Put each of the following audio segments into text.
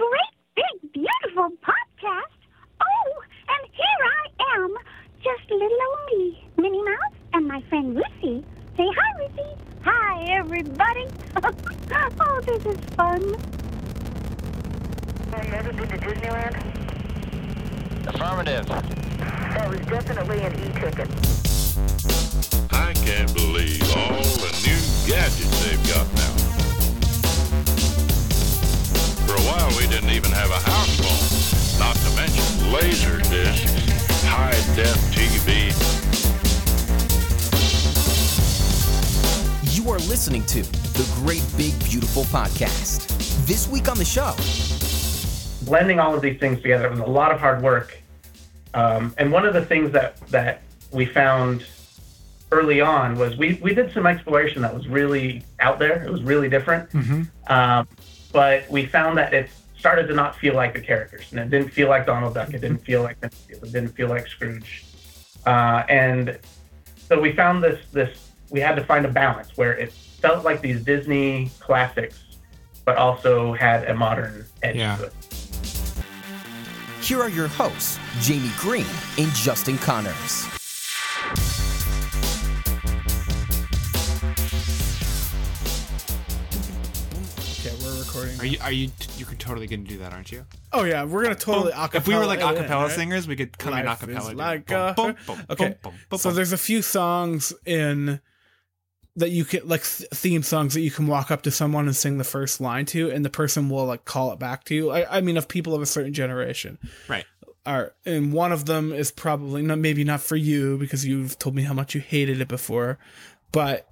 great big beautiful podcast. Oh, and here I am, just a little old me, Minnie Mouse, and my friend Lucy. Say hi, Lucy. Hi, everybody. oh, this is fun. Have you ever been to Disneyland? Affirmative. That was definitely an e-ticket. I can't believe all the new gadgets they've got now. For a while, we didn't even have a house phone, not to mention laser discs, high-def TV. You are listening to the Great Big Beautiful Podcast. This week on the show, blending all of these things together was a lot of hard work. Um, and one of the things that that we found early on was we we did some exploration that was really out there. It was really different. Um, but we found that it started to not feel like the characters, and it didn't feel like Donald Duck. It didn't feel like it didn't feel like Scrooge. Uh, and so we found this this we had to find a balance where it felt like these Disney classics, but also had a modern edge Yeah. to it. here are your hosts, Jamie Green and Justin Connors. Are you? Are you? You're totally gonna do that, aren't you? Oh yeah, we're gonna totally acapella. if we were like acapella right? singers, we could come in acapella. like a- boom, boom, Okay, boom, so there's a few songs in that you can like th- theme songs that you can walk up to someone and sing the first line to, and the person will like call it back to you. I, I mean, of people of a certain generation. right. Are and one of them is probably not maybe not for you because you've told me how much you hated it before, but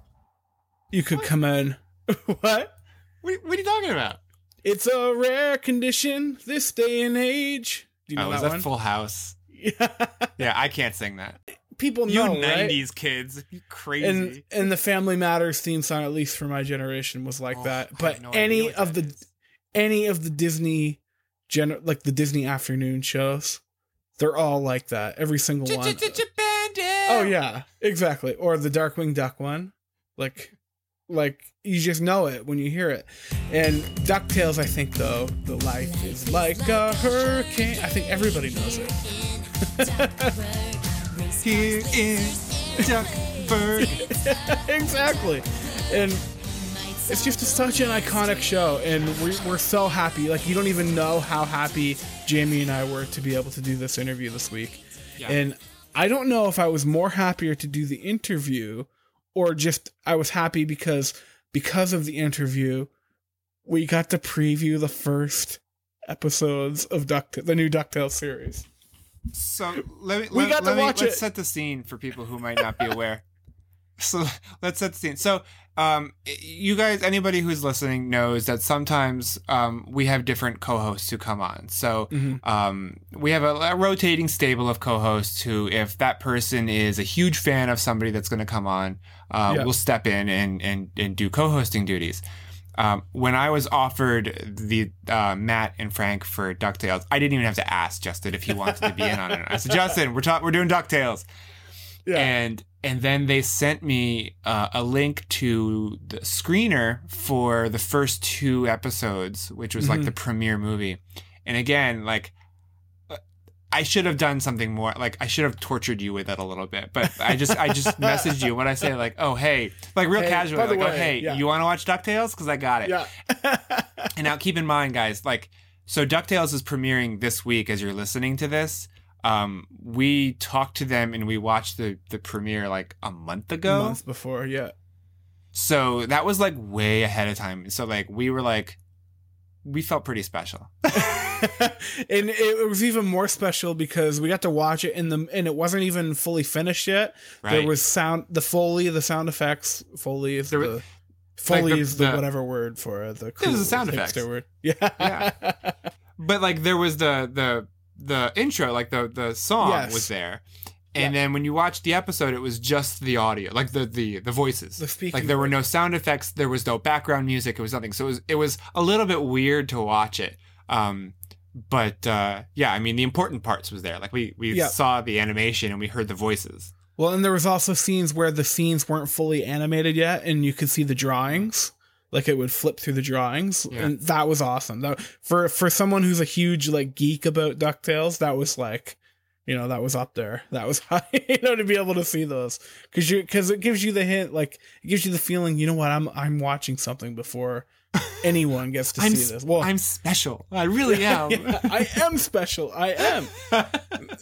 you could come in. what? What, what are you talking about? It's a rare condition this day and age. Do you know oh, is that that one? Full House? yeah. Yeah, I can't sing that. People You know, right? '90s kids, you crazy. and and the Family Matters theme song, at least for my generation, was like Oh, that. But no any of the is. any of the Disney gen like the Disney afternoon shows, they're all like that. Every single one. Oh yeah, exactly. Or the Darkwing Duck one, like like you just know it when you hear it. And Ducktales, I think though, the life is like a hurricane. I think everybody knows it. Here is Duck Bird. exactly. And it's just such an iconic show, and we're, we're so happy. Like, you don't even know how happy Jamie and I were to be able to do this interview this week. Yeah. And I don't know if I was more happier to do the interview or just I was happy because because of the interview, we got to preview the first episodes of Duck the new DuckTales series. So let me. We let, got to let me- watch let's it. set the scene for people who might not be aware. So let's set the scene. So, um, you guys, anybody who's listening knows that sometimes um, we have different co-hosts who come on. So, Mhm. um, we have a, a rotating stable of co-hosts who, if that person is a huge fan of somebody that's going to come on, uh, Yeah. will step in and and and do co-hosting duties. Um, when I was offered the uh, Matt and Frank for Ducktales, I didn't even have to ask Justin if he wanted to be in on it. I said, Justin, we're ta- we're doing Ducktales, Yeah. and and then they sent me uh, a link to the screener for the first two episodes, which was like Mhm. the premiere movie. And again, like uh, I should have done something more. Like I should have tortured you with it a little bit. But I just I just messaged you when I say like, oh hey, like real Hey, casually, by the like, oh hey, yeah. you want to watch Ducktales? Because I got it. yeah. And now keep in mind, guys, like, so DuckTales is premiering this week as you're listening to this. Um, we talked to them and we watched the, the premiere like a month ago. months before, yeah. So that was like way ahead of time. So like we were like, we felt pretty special. and it was even more special because we got to watch it in the and it wasn't even fully finished yet. Right. There was sound, the foley, the sound effects. Foley is There the was- foley like the- is the, the- whatever word for it. The It was the sound effects. word. Yeah, Yeah. but like there was the the the intro, like the the song Yes. was there. And then when you watched the episode, it was just the audio, like the the the voices. The like there were no sound effects, there was no background music, it was nothing. So it was it was a little bit weird to watch it. Um but uh yeah, I mean the important parts was there. Like we we Yeah. saw the animation and we heard the voices. Well, and there was also scenes where the scenes weren't fully animated yet, and you could see the drawings. Like it would flip through the drawings Yeah. and that was awesome that for for someone who's a huge like geek about ducktales that was like you know that was up there that was high you know to be able to see those because you because it gives you the hint like it gives you the feeling you know what i'm i'm watching something before anyone gets to I'm, see this well I'm special. I really am. yeah, I am special. I am.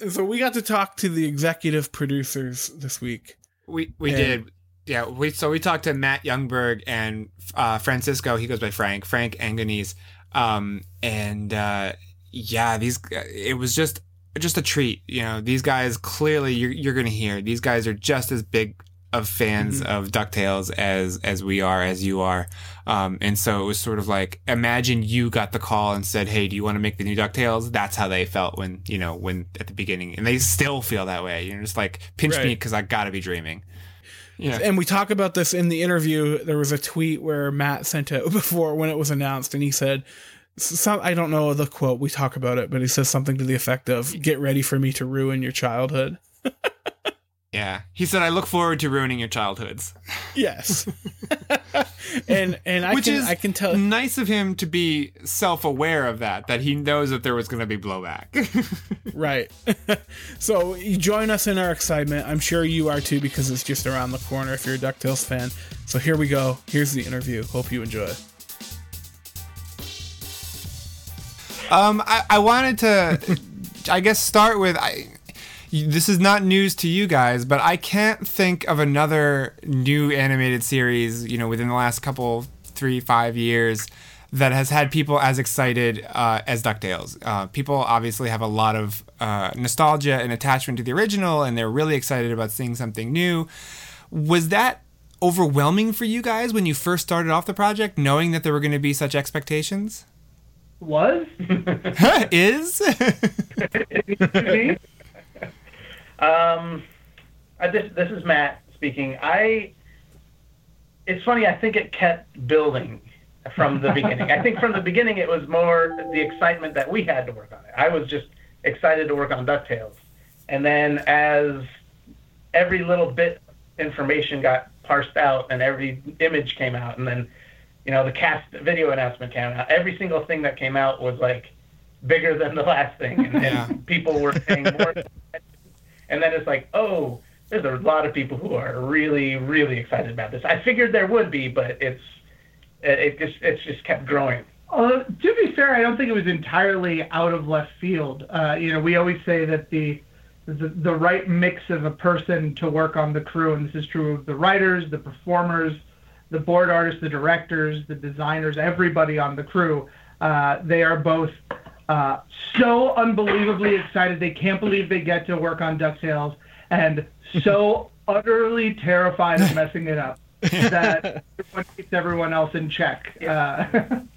so we got to talk to the executive producers this week. We we And- did. Yeah, we so we talked to Matt Youngberg and uh, Francisco. He goes by Frank. Frank Angones. Um, and uh, yeah, these it was just just a treat. You know, these guys clearly you're you're gonna hear these guys are just as big of fans of Ducktales as as we are, as you are. Um, and so it was sort of like imagine you got the call and said, "Hey, do you want to make the new Ducktales?" That's how they felt when you know when at the beginning, and they still feel that way. You're just like pinch me because I gotta be dreaming. Yeah. And we talk about this in the interview. There was a tweet where Matt sent it before when it was announced, and he said, "Some I don't know the quote. We talk about it, but he says something to the effect of, "Get ready for me to ruin your childhood." Yeah. He said, I look forward to ruining your childhoods. Yes. and and I Which can is I can tell nice of him to be self aware of that, that he knows that there was going to be blowback. Right. so you join us in our excitement. I'm sure you are too because it's just around the corner if you're a DuckTales fan. So here we go. Here's the interview. Hope you enjoy. um, I, I wanted to, I guess, start with I. This is not news to you guys, but I can't think of another new animated series, you know, within the last couple, three, five years that has had people as excited uh, as DuckTales. Uh, people obviously have a lot of uh, nostalgia and attachment to the original, and they're really excited about seeing something new. Was that overwhelming for you guys when you first started off the project, knowing that there were going to be such expectations? Was? Is? um, I, this this is Matt speaking. I. It's funny. I think it kept building from the beginning. I think from the beginning it was more the excitement that we had to work on it. I was just excited to work on Ducktales, and then as every little bit information got parsed out and every image came out, and then you know the cast video announcement came out. Every single thing that came out was like bigger than the last thing, and, Yeah. and people were paying more. attention. And then it's like, oh, there's a lot of people who are really, really excited about this. I figured there would be, but it's it, just it's just kept growing. Uh, to be fair, I don't think it was entirely out of left field. Uh, you know, we always say that the, the the right mix of a person to work on the crew, and this is true of the writers, the performers, the board artists, the directors, the designers, everybody on the crew. Uh, they are both uh, so unbelievably excited. They can't believe they get to work on DuckTales, and so utterly terrified of messing it up that everyone keeps everyone else in check. Uh,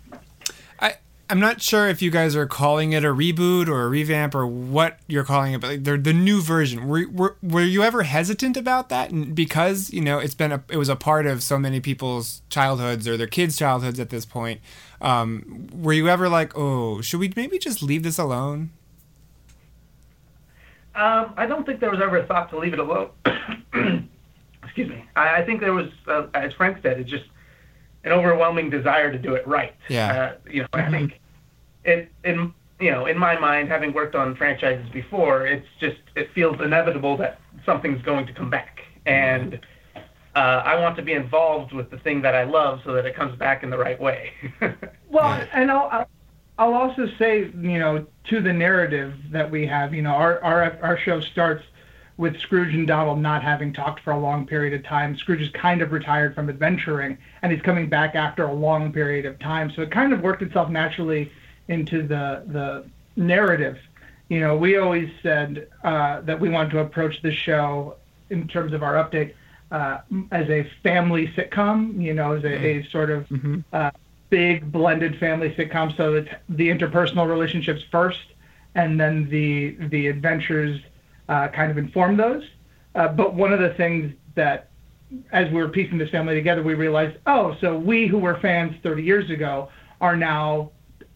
I I'm not sure if you guys are calling it a reboot or a revamp or what you're calling it, but like, they're the new version. Were, were were you ever hesitant about that? And because you know it's been a it was a part of so many people's childhoods or their kids' childhoods at this point. Um, were you ever like, oh, should we maybe just leave this alone? Um, I don't think there was ever a thought to leave it alone. Excuse me. I, I think there was, uh, as Frank said, it's just an overwhelming desire to do it right. Yeah. Uh, you know, I think it in you know in my mind, having worked on franchises before, it's just it feels inevitable that something's going to come back, and uh, I want to be involved with the thing that I love so that it comes back in the right way. Well, and I'll, I'll- also say, you know, to the narrative that we have, you know, our, our, our show starts with Scrooge and Donald not having talked for a long period of time. Scrooge is kind of retired from adventuring, and he's coming back after a long period of time. So it kind of worked itself naturally into the the narrative. You know, we always said uh, that we wanted to approach the show in terms of our update uh, as a family sitcom. You know, as a, a sort of uh, big blended family sitcom. So it's the interpersonal relationships first, and then the the adventures uh, kind of inform those. Uh, but one of the things that, as we were piecing this family together, we realized, oh, so we who were fans 30 years ago are now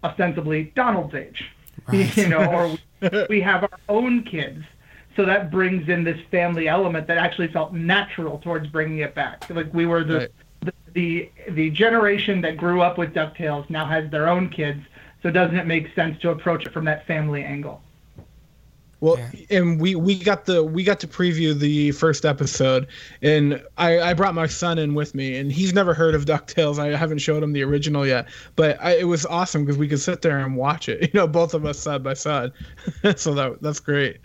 ostensibly Donald's age, you know, or we, we have our own kids. So that brings in this family element that actually felt natural towards bringing it back. Like we were the Right. the, the the generation that grew up with DuckTales now has their own kids. So doesn't it make sense to approach it from that family angle? Well, and we we got the we got to preview the first episode, and I I brought my son in with me, and he's never heard of Ducktales. I haven't showed him the original yet, but I, it was awesome because we could sit there and watch it. You know, both of us side by side. so that that's great.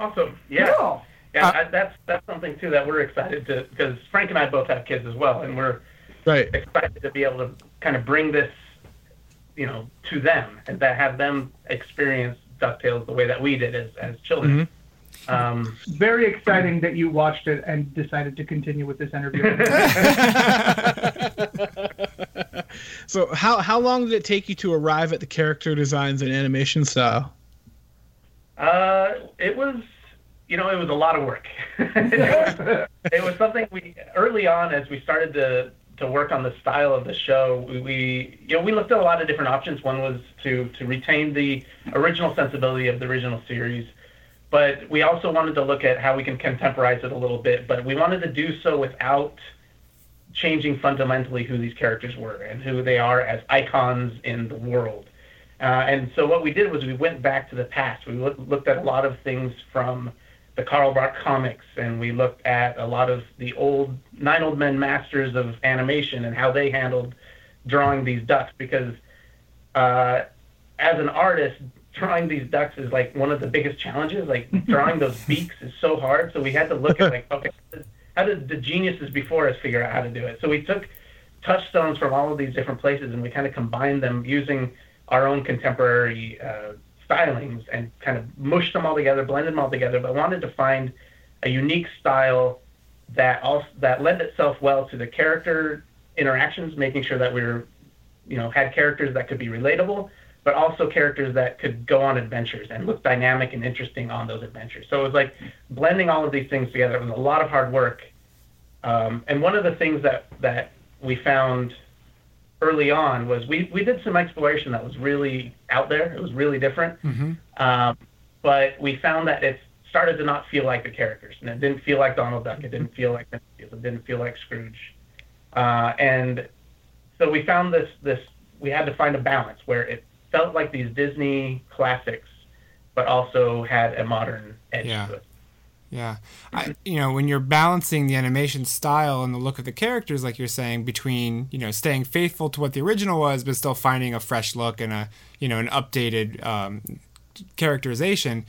Awesome. Yeah. Cool. Yeah, Uh, I, that's that's something too that we're excited to because Frank and I both have kids as well, and we're Right. excited to be able to kind of bring this, you know, to them and that have them experience Ducktales the way that we did as as children. Um, Very exciting that you watched it and decided to continue with this interview. So how how long did it take you to arrive at the character designs and animation style? Uh, it was, you know, it was a lot of work. it, was, it was something we early on as we started to to work on the style of the show. We, we, you know, we looked at a lot of different options. One was to to retain the original sensibility of the original series, but we also wanted to look at how we can contemporize it a little bit. But we wanted to do so without changing fundamentally who these characters were and who they are as icons in the world. Uh, and so what we did was we went back to the past. We look, looked at a lot of things from the Carl Bark comics, and we looked at a lot of the old Nine Old Men masters of animation and how they handled drawing these ducks. Because uh, as an artist, drawing these ducks is like one of the biggest challenges. Like drawing those beaks is so hard. So we had to look at like, okay, how did the geniuses before us figure out how to do it? So we took touchstones from all of these different places and we kind of combined them using our own contemporary uh, stylings and kind of mushed them all together, blended them all together, but wanted to find a unique style that also that lend itself well to the character interactions, making sure that we were, you know, had characters that could be relatable, but also characters that could go on adventures and look dynamic and interesting on those adventures. So it was like blending all of these things together. It was a lot of hard work. Um, and one of the things that, that we found early on was we, we did some exploration that was really out there. It was really different. Um, but we found that it started to not feel like the characters. And it didn't feel like Donald Duck. It didn't feel like it didn't feel like Scrooge. Uh, and so we found this this we had to find a balance where it felt like these Disney classics, but also had a modern edge Yeah. to it. Yeah. I, you know, when you're balancing the animation style and the look of the characters, like you're saying, between, you know, staying faithful to what the original was, but still finding a fresh look and a, you know, an updated um, characterization.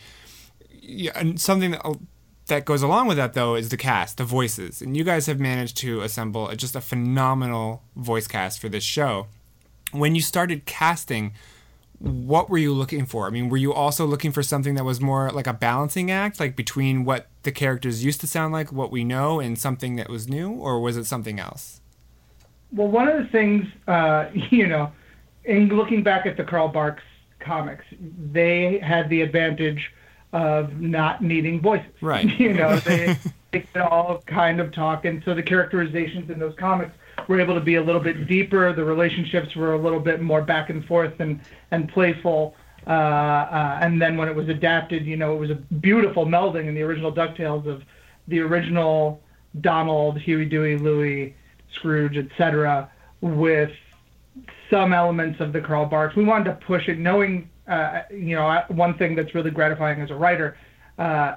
Yeah, and something that, that goes along with that, though, is the cast, the voices. And you guys have managed to assemble a- just a phenomenal voice cast for this show. When you started casting, what were you looking for? I mean, were you also looking for something that was more like a balancing act, like between what the characters used to sound like, what we know, and something that was new, or was it something else? Well, one of the things, uh, you know, in looking back at the Carl Barks comics, they had the advantage of not needing voices. Right. You know, they, they could all kind of talk, and so the characterizations in those comics were able to be a little bit deeper. The relationships were a little bit more back and forth and and playful. Uh, uh, and then when it was adapted, you know, it was a beautiful melding in the original Ducktales of the original Donald, Huey, Dewey, Louie, Scrooge, etc., with some elements of the Carl Barks. We wanted to push it, knowing, uh, you know, one thing that's really gratifying as a writer, uh,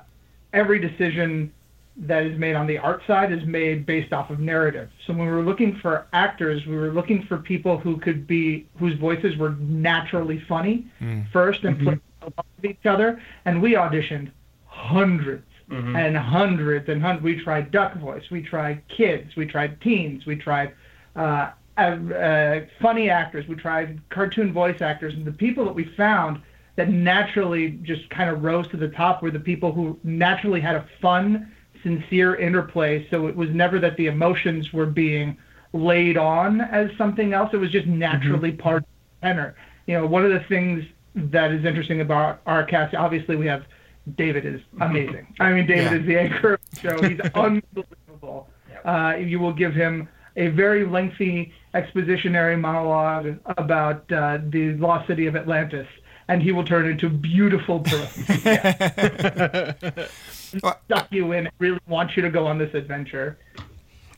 every decision that is made on the art side is made based off of narrative. So when we were looking for actors, we were looking for people who could be, whose voices were naturally funny first and play off of each other. And we auditioned hundreds and hundreds and hundreds. We tried duck voice, we tried kids, we tried teens, we tried uh, uh, uh, funny actors, we tried cartoon voice actors, and the people that we found that naturally just kind of rose to the top were the people who naturally had a fun, sincere interplay. So it was never that the emotions were being laid on as something else. It was just naturally part of the tenor. You know, one of the things that is interesting about our cast, obviously we have David is amazing. I mean, David Yeah. is the anchor of the show. He's unbelievable. Uh, you will give him a very lengthy expositionary monologue about uh, the lost city of Atlantis, and he will turn into beautiful prose. Suck you in. Really want you to go on this adventure.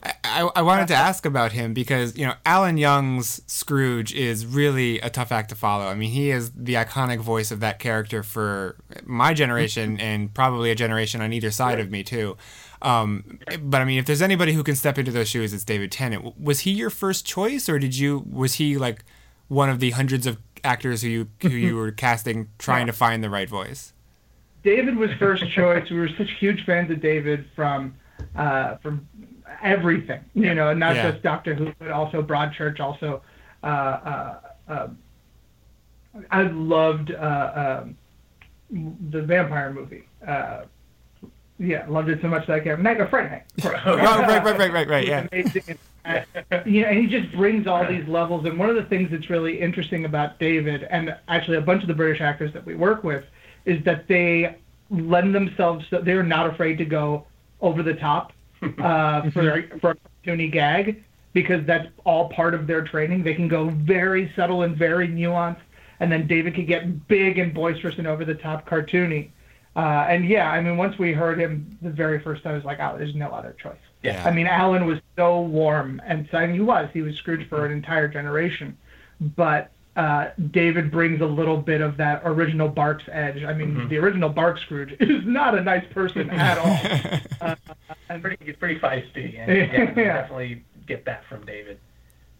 I, I, I wanted to ask about him because you know Alan Young's Scrooge is really a tough act to follow. I mean, he is the iconic voice of that character for my generation and probably a generation on either side of me too. Um, but I mean, if there's anybody who can step into those shoes, it's David Tennant. Was he your first choice, or did you? Was he like one of the hundreds of actors who you who you were casting, trying to find the right voice? David was first choice. We were such huge fans of David from uh, from everything, you know, not Yeah. just Doctor Who, but also Broadchurch, also. Uh, uh, uh, I loved uh, um, the vampire movie. Yeah, loved it so much that I can't. Night of Friday Night. Oh, right, right, right, right, right. Yeah. amazing. And, uh, you know, and he just brings all these levels. And one of the things that's really interesting about David, and actually a bunch of the British actors that we work with, is that they lend themselves. They're not afraid to go over the top uh, for for a cartoony gag because that's all part of their training. They can go very subtle and very nuanced, and then David can get big and boisterous and over the top cartoony. Uh, and yeah, I mean, once we heard him the very first time, I was like, oh, there's no other choice. Yeah. I mean, Alan was so warm, and so I mean, he was. He was Scrooge for an entire generation. But uh, David brings a little bit of that original Barks edge. I mean, the original Barks Scrooge is not a nice person at all. Uh, and Pretty, he's pretty feisty, and yeah, Yeah. definitely get that from David.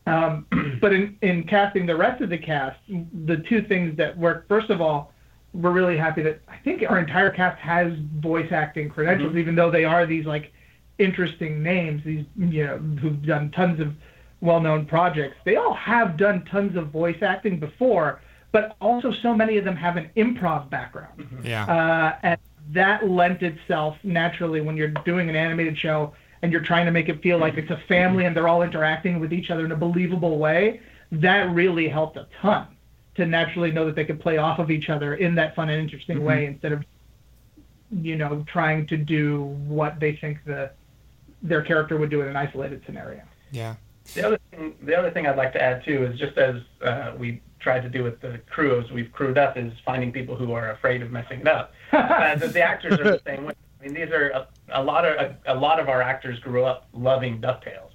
Um, but in, in casting the rest of the cast, the two things that work, first of all, we're really happy that I think our entire cast has voice acting credentials, even though they are these like interesting names, these, you know, who've done tons of well known projects. They all have done tons of voice acting before, but also so many of them have an improv background. Yeah. Uh, and that lent itself naturally when you're doing an animated show and you're trying to make it feel like it's a family and they're all interacting with each other in a believable way. That really helped a ton to naturally know that they could play off of each other in that fun and interesting way instead of, you know, trying to do what they think the their character would do in an isolated scenario. Yeah. The other thing, the other thing I'd like to add too is just as uh, we tried to do with the crew as we've crewed up is finding people who are afraid of messing it up. uh, the, the actors are the same way. I mean, these are a, a lot of a, a lot of our actors grew up loving Ducktales,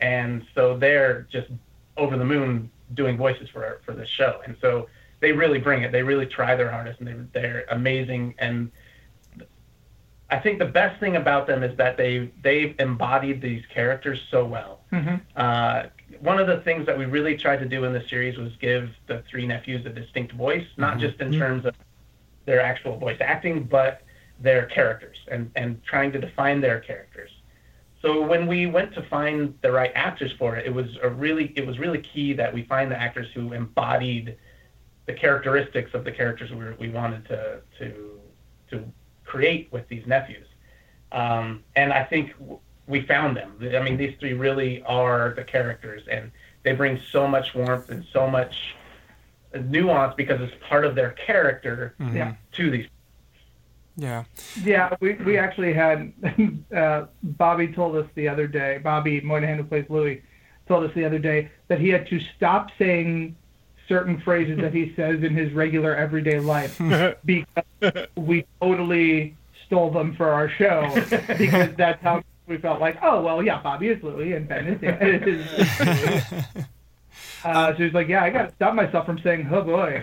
and so they're just over the moon doing voices for for this show, and so they really bring it. They really try their hardest, and they, they're amazing. And I think the best thing about them is that they they've embodied these characters so well. Mm-hmm. Uh, one of the things that we really tried to do in the series was give the three nephews a distinct voice, not mm-hmm. just in mm-hmm. terms of their actual voice acting, but their characters and, and trying to define their characters. So when we went to find the right actors for it, it was a really it was really key that we find the actors who embodied the characteristics of the characters we, were, we wanted to to to create with these nephews. Um, and I think we found them. I mean, these three really are the characters, and they bring so much warmth and so much nuance because it's part of their character Yeah. to these. Yeah. Yeah, we, we actually had uh, Bobby told us the other day. Bobby Moynihan, who plays Louis, told us the other day that he had to stop saying certain phrases that he says in his regular everyday life because we totally stole them for our show because that's how we felt like, oh well, yeah, Bobby is Louis and Ben is, is, is Louis. Uh, so he's like, yeah, I got to stop myself from saying, oh boy.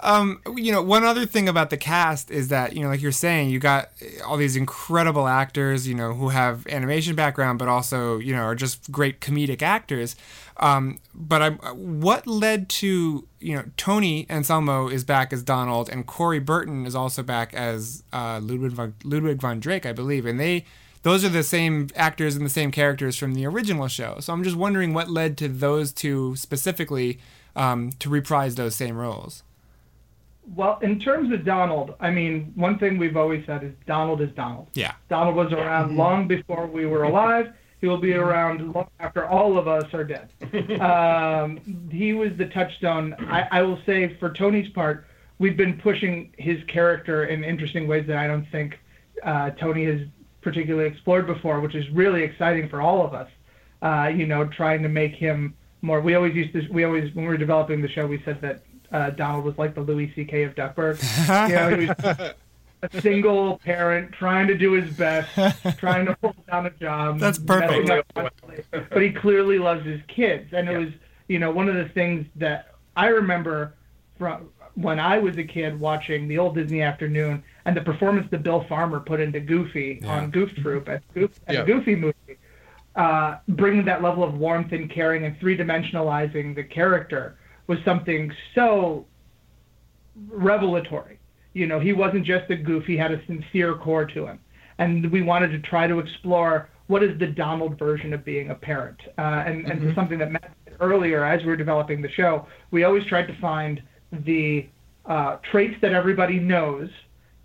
Um, you know, one other thing about the cast is that, you know, like you're saying, you got all these incredible actors, you know, who have animation background, but also, you know, are just great comedic actors. Um, but I'm, what led to, you know, Tony Anselmo is back as Donald, and Corey Burton is also back as uh, Ludwig von, Ludwig von Drake, I believe, and they. Those are the same actors and the same characters from the original show. So I'm just wondering what led to those two specifically um, to reprise those same roles. Well, in terms of Donald, I mean, one thing we've always said is Donald is Donald. Yeah. Donald was around long before we were alive. He will be around long after all of us are dead. um, he was the touchstone. I, I will say, for Tony's part, we've been pushing his character in interesting ways that I don't think uh, Tony has particularly explored before, which is really exciting for all of us. Uh, you know, trying to make him more. We always used to. We always, when we were developing the show, we said that uh, Donald was like the Louis C.K. of Duckburg. you know, he was a single parent trying to do his best, trying to hold down a job. That's perfect. messing up constantly. But he clearly loves his kids, and it Yeah. was you know one of the things that I remember from when I was a kid watching the old Disney Afternoon and the performance that Bill Farmer put into Goofy Yeah. on Goof Troop at, Goof, at Yeah. the Goofy movie, uh, bringing that level of warmth and caring and three dimensionalizing the character was something so revelatory. You know, he wasn't just a goof, he had a sincere core to him. And we wanted to try to explore what is the Donald version of being a parent. Uh, and, and something that Matt said earlier as we were developing the show, we always tried to find the uh, traits that everybody knows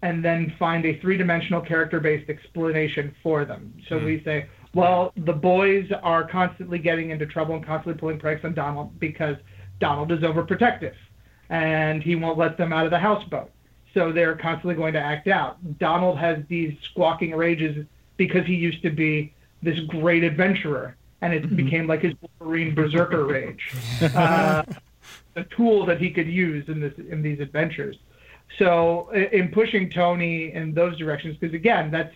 and then find a three dimensional character based explanation for them. So we say, well, the boys are constantly getting into trouble and constantly pulling pranks on Donald because Donald is overprotective and he won't let them out of the houseboat. So they're constantly going to act out. Donald has these squawking rages because he used to be this great adventurer and it became like his Wolverine berserker rage. Uh, a tool that he could use in this in these adventures. So in pushing Tony in those directions, because again, that's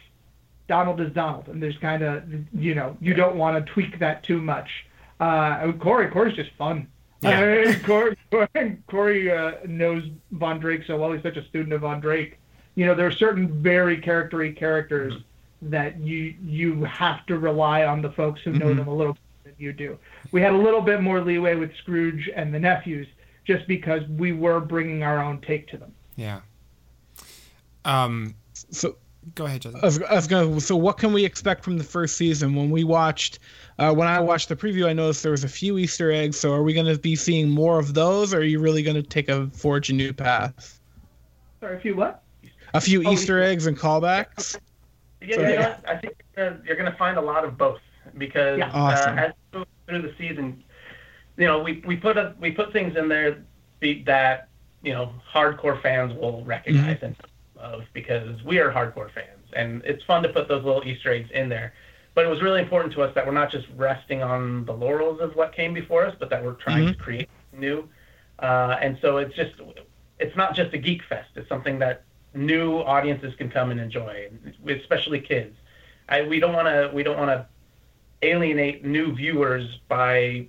Donald is Donald, and there's kind of you know you don't want to tweak that too much. Uh, Corey, Corey's just fun. Yeah. I mean, Corey, Corey, Corey uh, knows Von Drake so well. He's such a student of Von Drake. You know, there are certain very charactery characters that you you have to rely on the folks who know them a little bit than you do. We had a little bit more leeway with Scrooge and the nephews, just because we were bringing our own take to them. Yeah. Um, So go ahead, Justin. I was, I was gonna. So what can we expect from the first season? When we watched, uh, when I watched the preview, I noticed there was a few Easter eggs. So are we gonna be seeing more of those, or are you really gonna take a forge a new path? Sorry, if you what? A few Oh, Easter eggs and callbacks. Yeah, So- you know? I think you're gonna, you're gonna find a lot of both because Yeah. Awesome. uh, as we move through the season, you know, we, we put a, we put things in there that you know hardcore fans will recognize and love because we are hardcore fans, and it's fun to put those little Easter eggs in there. But it was really important to us that we're not just resting on the laurels of what came before us, but that we're trying to mm-hmm. create new. Uh, and so it's just, it's not just a geek fest. It's something that new audiences can come and enjoy, especially kids. I, we don't want to, we don't want to alienate new viewers by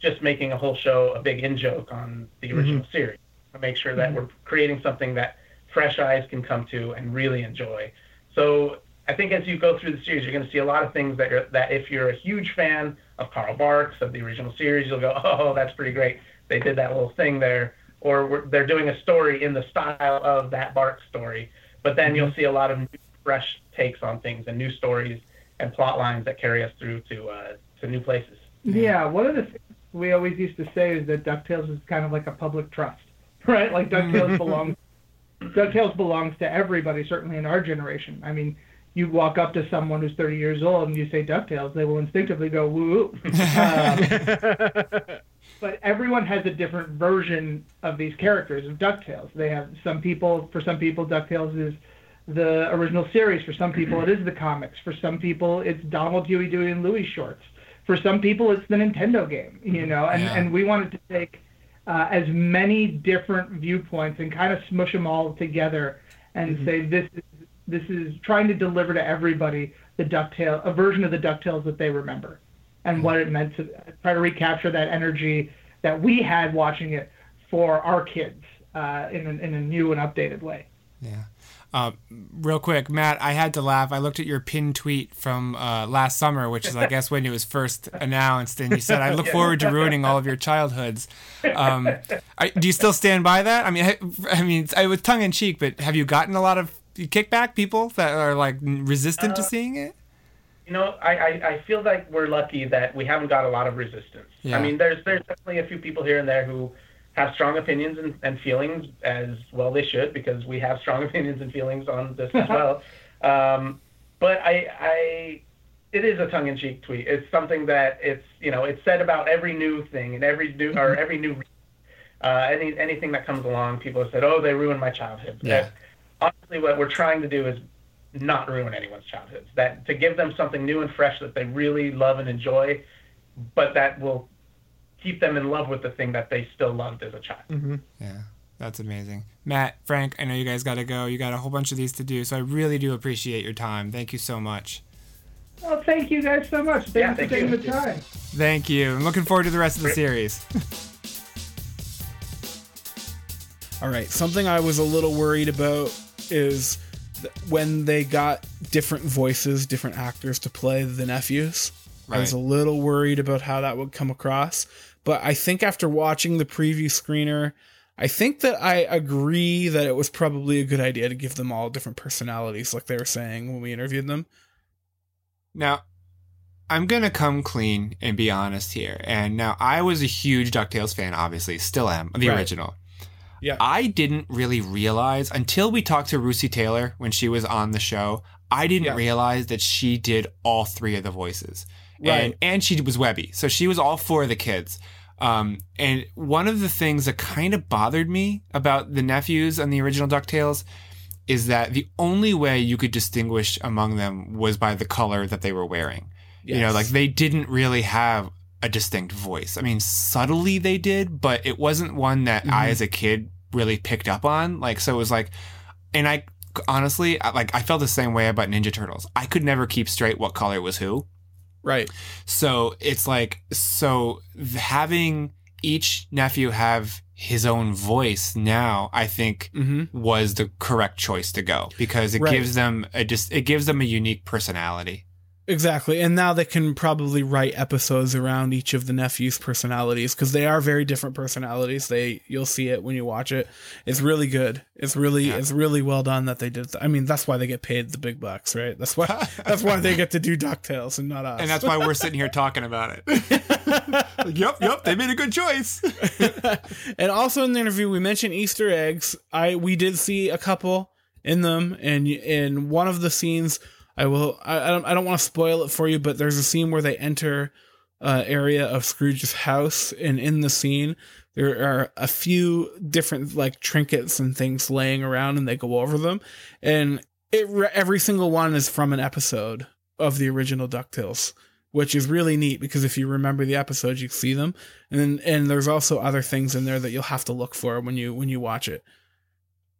just making a whole show a big in joke on the mm-hmm. original series. To make sure that mm-hmm. we're creating something that fresh eyes can come to and really enjoy. So I think as you go through the series, you're going to see a lot of things that are, that if you're a huge fan of Carl Barks of the original series, you'll go, oh, that's pretty great. They did that little thing there, or we're, they're doing a story in the style of that Barks story. But then you'll see a lot of new, fresh takes on things and new stories and plot lines that carry us through to uh, to new places. Yeah, one of the things we always used to say is that DuckTales is kind of like a public trust, right? Like DuckTales belongs DuckTales belongs to everybody, certainly in our generation. I mean, you walk up to someone who's 30 years old and you say DuckTales, they will instinctively go woo. woo. Um, but everyone has a different version of these characters of DuckTales. They have some people, for some people, DuckTales is the original series. For some people, it is the comics. For some people, it's Donald, Huey, Dewey, and Louie shorts. For some people, it's the Nintendo game, you know, and, Yeah. and we wanted to take uh, as many different viewpoints and kind of smush them all together and say this is this is trying to deliver to everybody the Ducktail a version of the Ducktales that they remember and what it meant to try to recapture that energy that we had watching it for our kids uh, in, a, in a new and updated way. Yeah. Uh, real quick, Matt, I had to laugh. I looked at your pinned tweet from uh, last summer, which is, I guess, when it was first announced, and you said, "I look forward to ruining all of your childhoods." Um, I, do you still stand by that? I mean, I, I mean, I was tongue in cheek, but have you gotten a lot of kickback people that are like resistant to seeing it? You know, I, I, I feel like we're lucky that we haven't got a lot of resistance. Yeah. I mean, there's there's definitely a few people here and there who have strong opinions and, and feelings, as well they should, because we have strong opinions and feelings on this as well. Um, but I, I, it is a tongue-in-cheek tweet. It's something that it's you know it's said about every new thing and every new or every new uh, any anything that comes along. People have said, oh, they ruined my childhood. Yeah. honestly, what we're trying to do is not ruin anyone's childhoods. That to give them something new and fresh that they really love and enjoy, but that will keep them in love with the thing that they still loved as a child. Mm-hmm. Yeah. That's amazing. Matt, Frank, I know you guys got to go. You got a whole bunch of these to do, so I really do appreciate your time. Thank you so much. Well, thank you guys so much. Thanks Yeah, for thank taking you. the time. Thank you. I'm looking forward to the rest of the series. All right. Something I was a little worried about is when they got different voices, different actors to play the nephews. I was a little worried about how that would come across. But I think after watching the preview screener, I think that I agree that it was probably a good idea to give them all different personalities, like they were saying when we interviewed them. Now, I'm going to come clean and be honest here. And now, I was a huge DuckTales fan, obviously, still am, the Right. original. Yeah. I didn't really realize until we talked to Lucy Taylor when she was on the show. I didn't Yeah. realize that she did all three of the voices, and Right. and she was Webby, so she was all four of the kids. Um, and one of the things that kind of bothered me about the nephews on the original Ducktales is that the only way you could distinguish among them was by the color that they were wearing. You know, like they didn't really have a distinct voice. I mean, subtly they did, but it wasn't one that I, Mhm. as a kid, really picked up on. Like, so it was like, and I honestly, I- like, I felt the same way about Ninja Turtles. I could never keep straight what color was who. Right. So it's like, so having each nephew have his own voice now, I think Mm-hmm. was the correct choice to go because it Right. gives them a just, it gives them a unique personality. Exactly. And now they can probably write episodes around each of the nephews' personalities because they are very different personalities. They you'll see it when you watch it. It's really good. It's really Yeah. it's really well done that they did. Th- I mean, that's why they get paid the big bucks, right? That's why that's why they get to do Ducktales and not us. And that's why we're sitting here talking about it. Like, yep, yep, they made a good choice. and also in the interview we mentioned Easter eggs. I we did see a couple in them, and in one of the scenes, I will I, I don't I don't want to spoil it for you, but there's a scene where they enter uh, area of Scrooge's house, and in the scene there are a few different like trinkets and things laying around, and they go over them, and it every single one is from an episode of the original Ducktales. Which is really neat because if you remember the episodes, you see them, and then, and there's also other things in there that you'll have to look for when you when you watch it.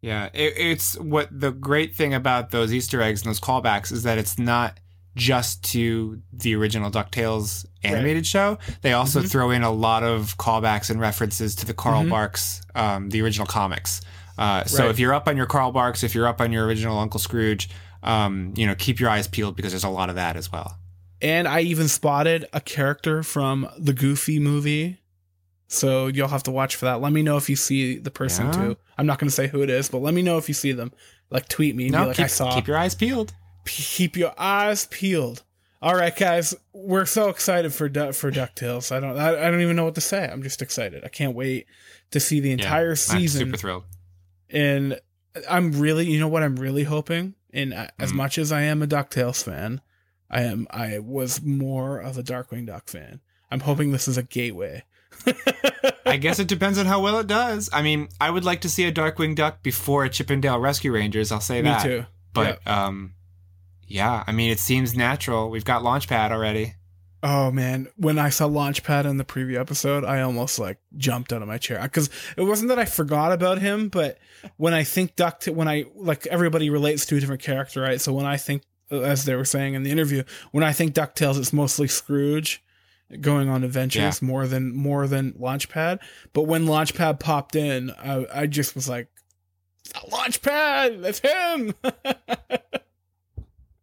Yeah, it, it's what the great thing about those Easter eggs and those callbacks is that it's not just to the original DuckTales animated show. They also Mhm. throw in a lot of callbacks and references to the Carl Mhm. Barks, um, the original comics. Uh, so Right. if you're up on your Carl Barks, if you're up on your original Uncle Scrooge, um, you know, keep your eyes peeled because there's a lot of that as well. And I even spotted a character from the Goofy movie. So you'll have to watch for that. Let me know if you see the person Yeah. too. I'm not going to say who it is, but let me know if you see them. Like tweet me and No, be like, keep, I saw. keep your eyes peeled. keep your eyes peeled. All right, guys, we're so excited for du- for Ducktales. I don't I, I don't even know what to say. I'm just excited. I can't wait to see the entire season I'm super thrilled. and I'm really, you know what I'm really hoping, and as Mhm. much as I am a Ducktales fan, I am I was more of a Darkwing Duck fan. I'm hoping this is a gateway. I guess it depends on how well it does. I mean, I would like to see a Darkwing Duck before a Chip 'n Dale Rescue Rangers. I'll say that. Me too. But um, yeah, I mean, it seems natural. We've got Launchpad already. Oh man, when I saw Launchpad in the preview episode, I almost like jumped out of my chair because it wasn't that I forgot about him, but when I think Duck, when I like everybody relates to a different character, right? So when I think, as they were saying in the interview, when I think Ducktales, it's mostly Scrooge going on adventures more than more than Launchpad. But when Launchpad popped in, I, I just was like, Launchpad, that's him.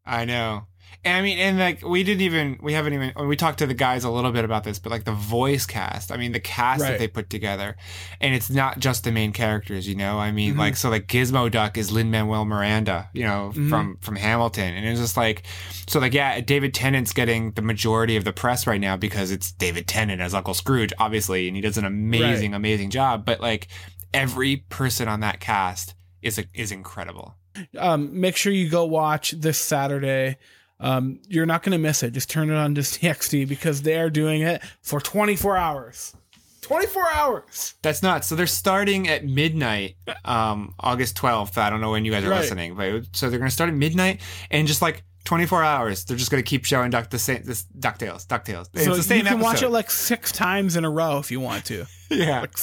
I know. And I mean, and like we didn't even we haven't even we talked to the guys a little bit about this, but like the voice cast. I mean, the cast Right. that they put together, and it's not just the main characters. You know, I mean, Mhm. like so like Gizmo Duck is Lin Manuel Miranda. You know, Mhm. from from Hamilton, and it's just like so like yeah, David Tennant's getting the majority of the press right now because it's David Tennant as Uncle Scrooge, obviously, and he does an amazing amazing job. But like every person on that cast is a, is incredible. um, make sure you go watch this Saturday. Um, you're not going to miss it. Just turn it on Disney XD because they are doing it for 24 hours. 24 hours. That's nuts. So they're starting at midnight, um, August 12th. I don't know when you guys are Right. listening, but so they're going to start at midnight and just like 24 hours, they're just going to keep showing Duck the same this Ducktales, Ducktales. It's so the same you can watch it like six times in a row if you want to. yeah. Like,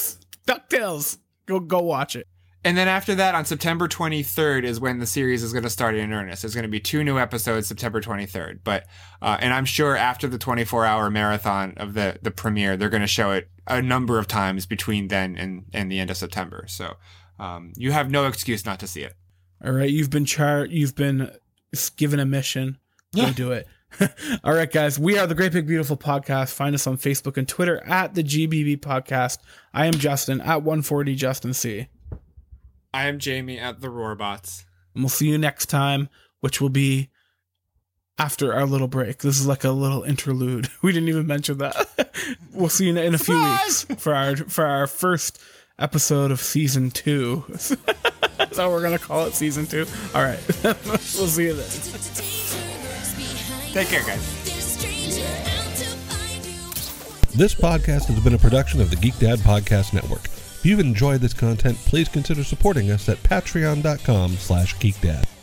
Ducktales. Go go watch it. And then after that, on September 23rd is when the series is going to start in earnest. There's going to be two new episodes September 23rd. But uh, and I'm sure after the 24 hour marathon of the the premiere, they're going to show it a number of times between then and and the end of September. So um, you have no excuse not to see it. All right, you've been char you've been given a mission. Go do it. All right, guys, we are the Great Big Beautiful Podcast. Find us on Facebook and Twitter at the GBB Podcast. I am Justin at 140 Justin C. I am Jamie at the Roarbots. And we'll see you next time, which will be after our little break. This is like a little interlude. We didn't even mention that. we'll see you in, in a few weeks for our for our first episode of season two. That's how we're gonna call it, season two. All right, we'll see you then. Take care, guys. This podcast has been a production of the Geek Dad Podcast Network. If you've enjoyed this content, please consider supporting us at patreon.com slash geekdad.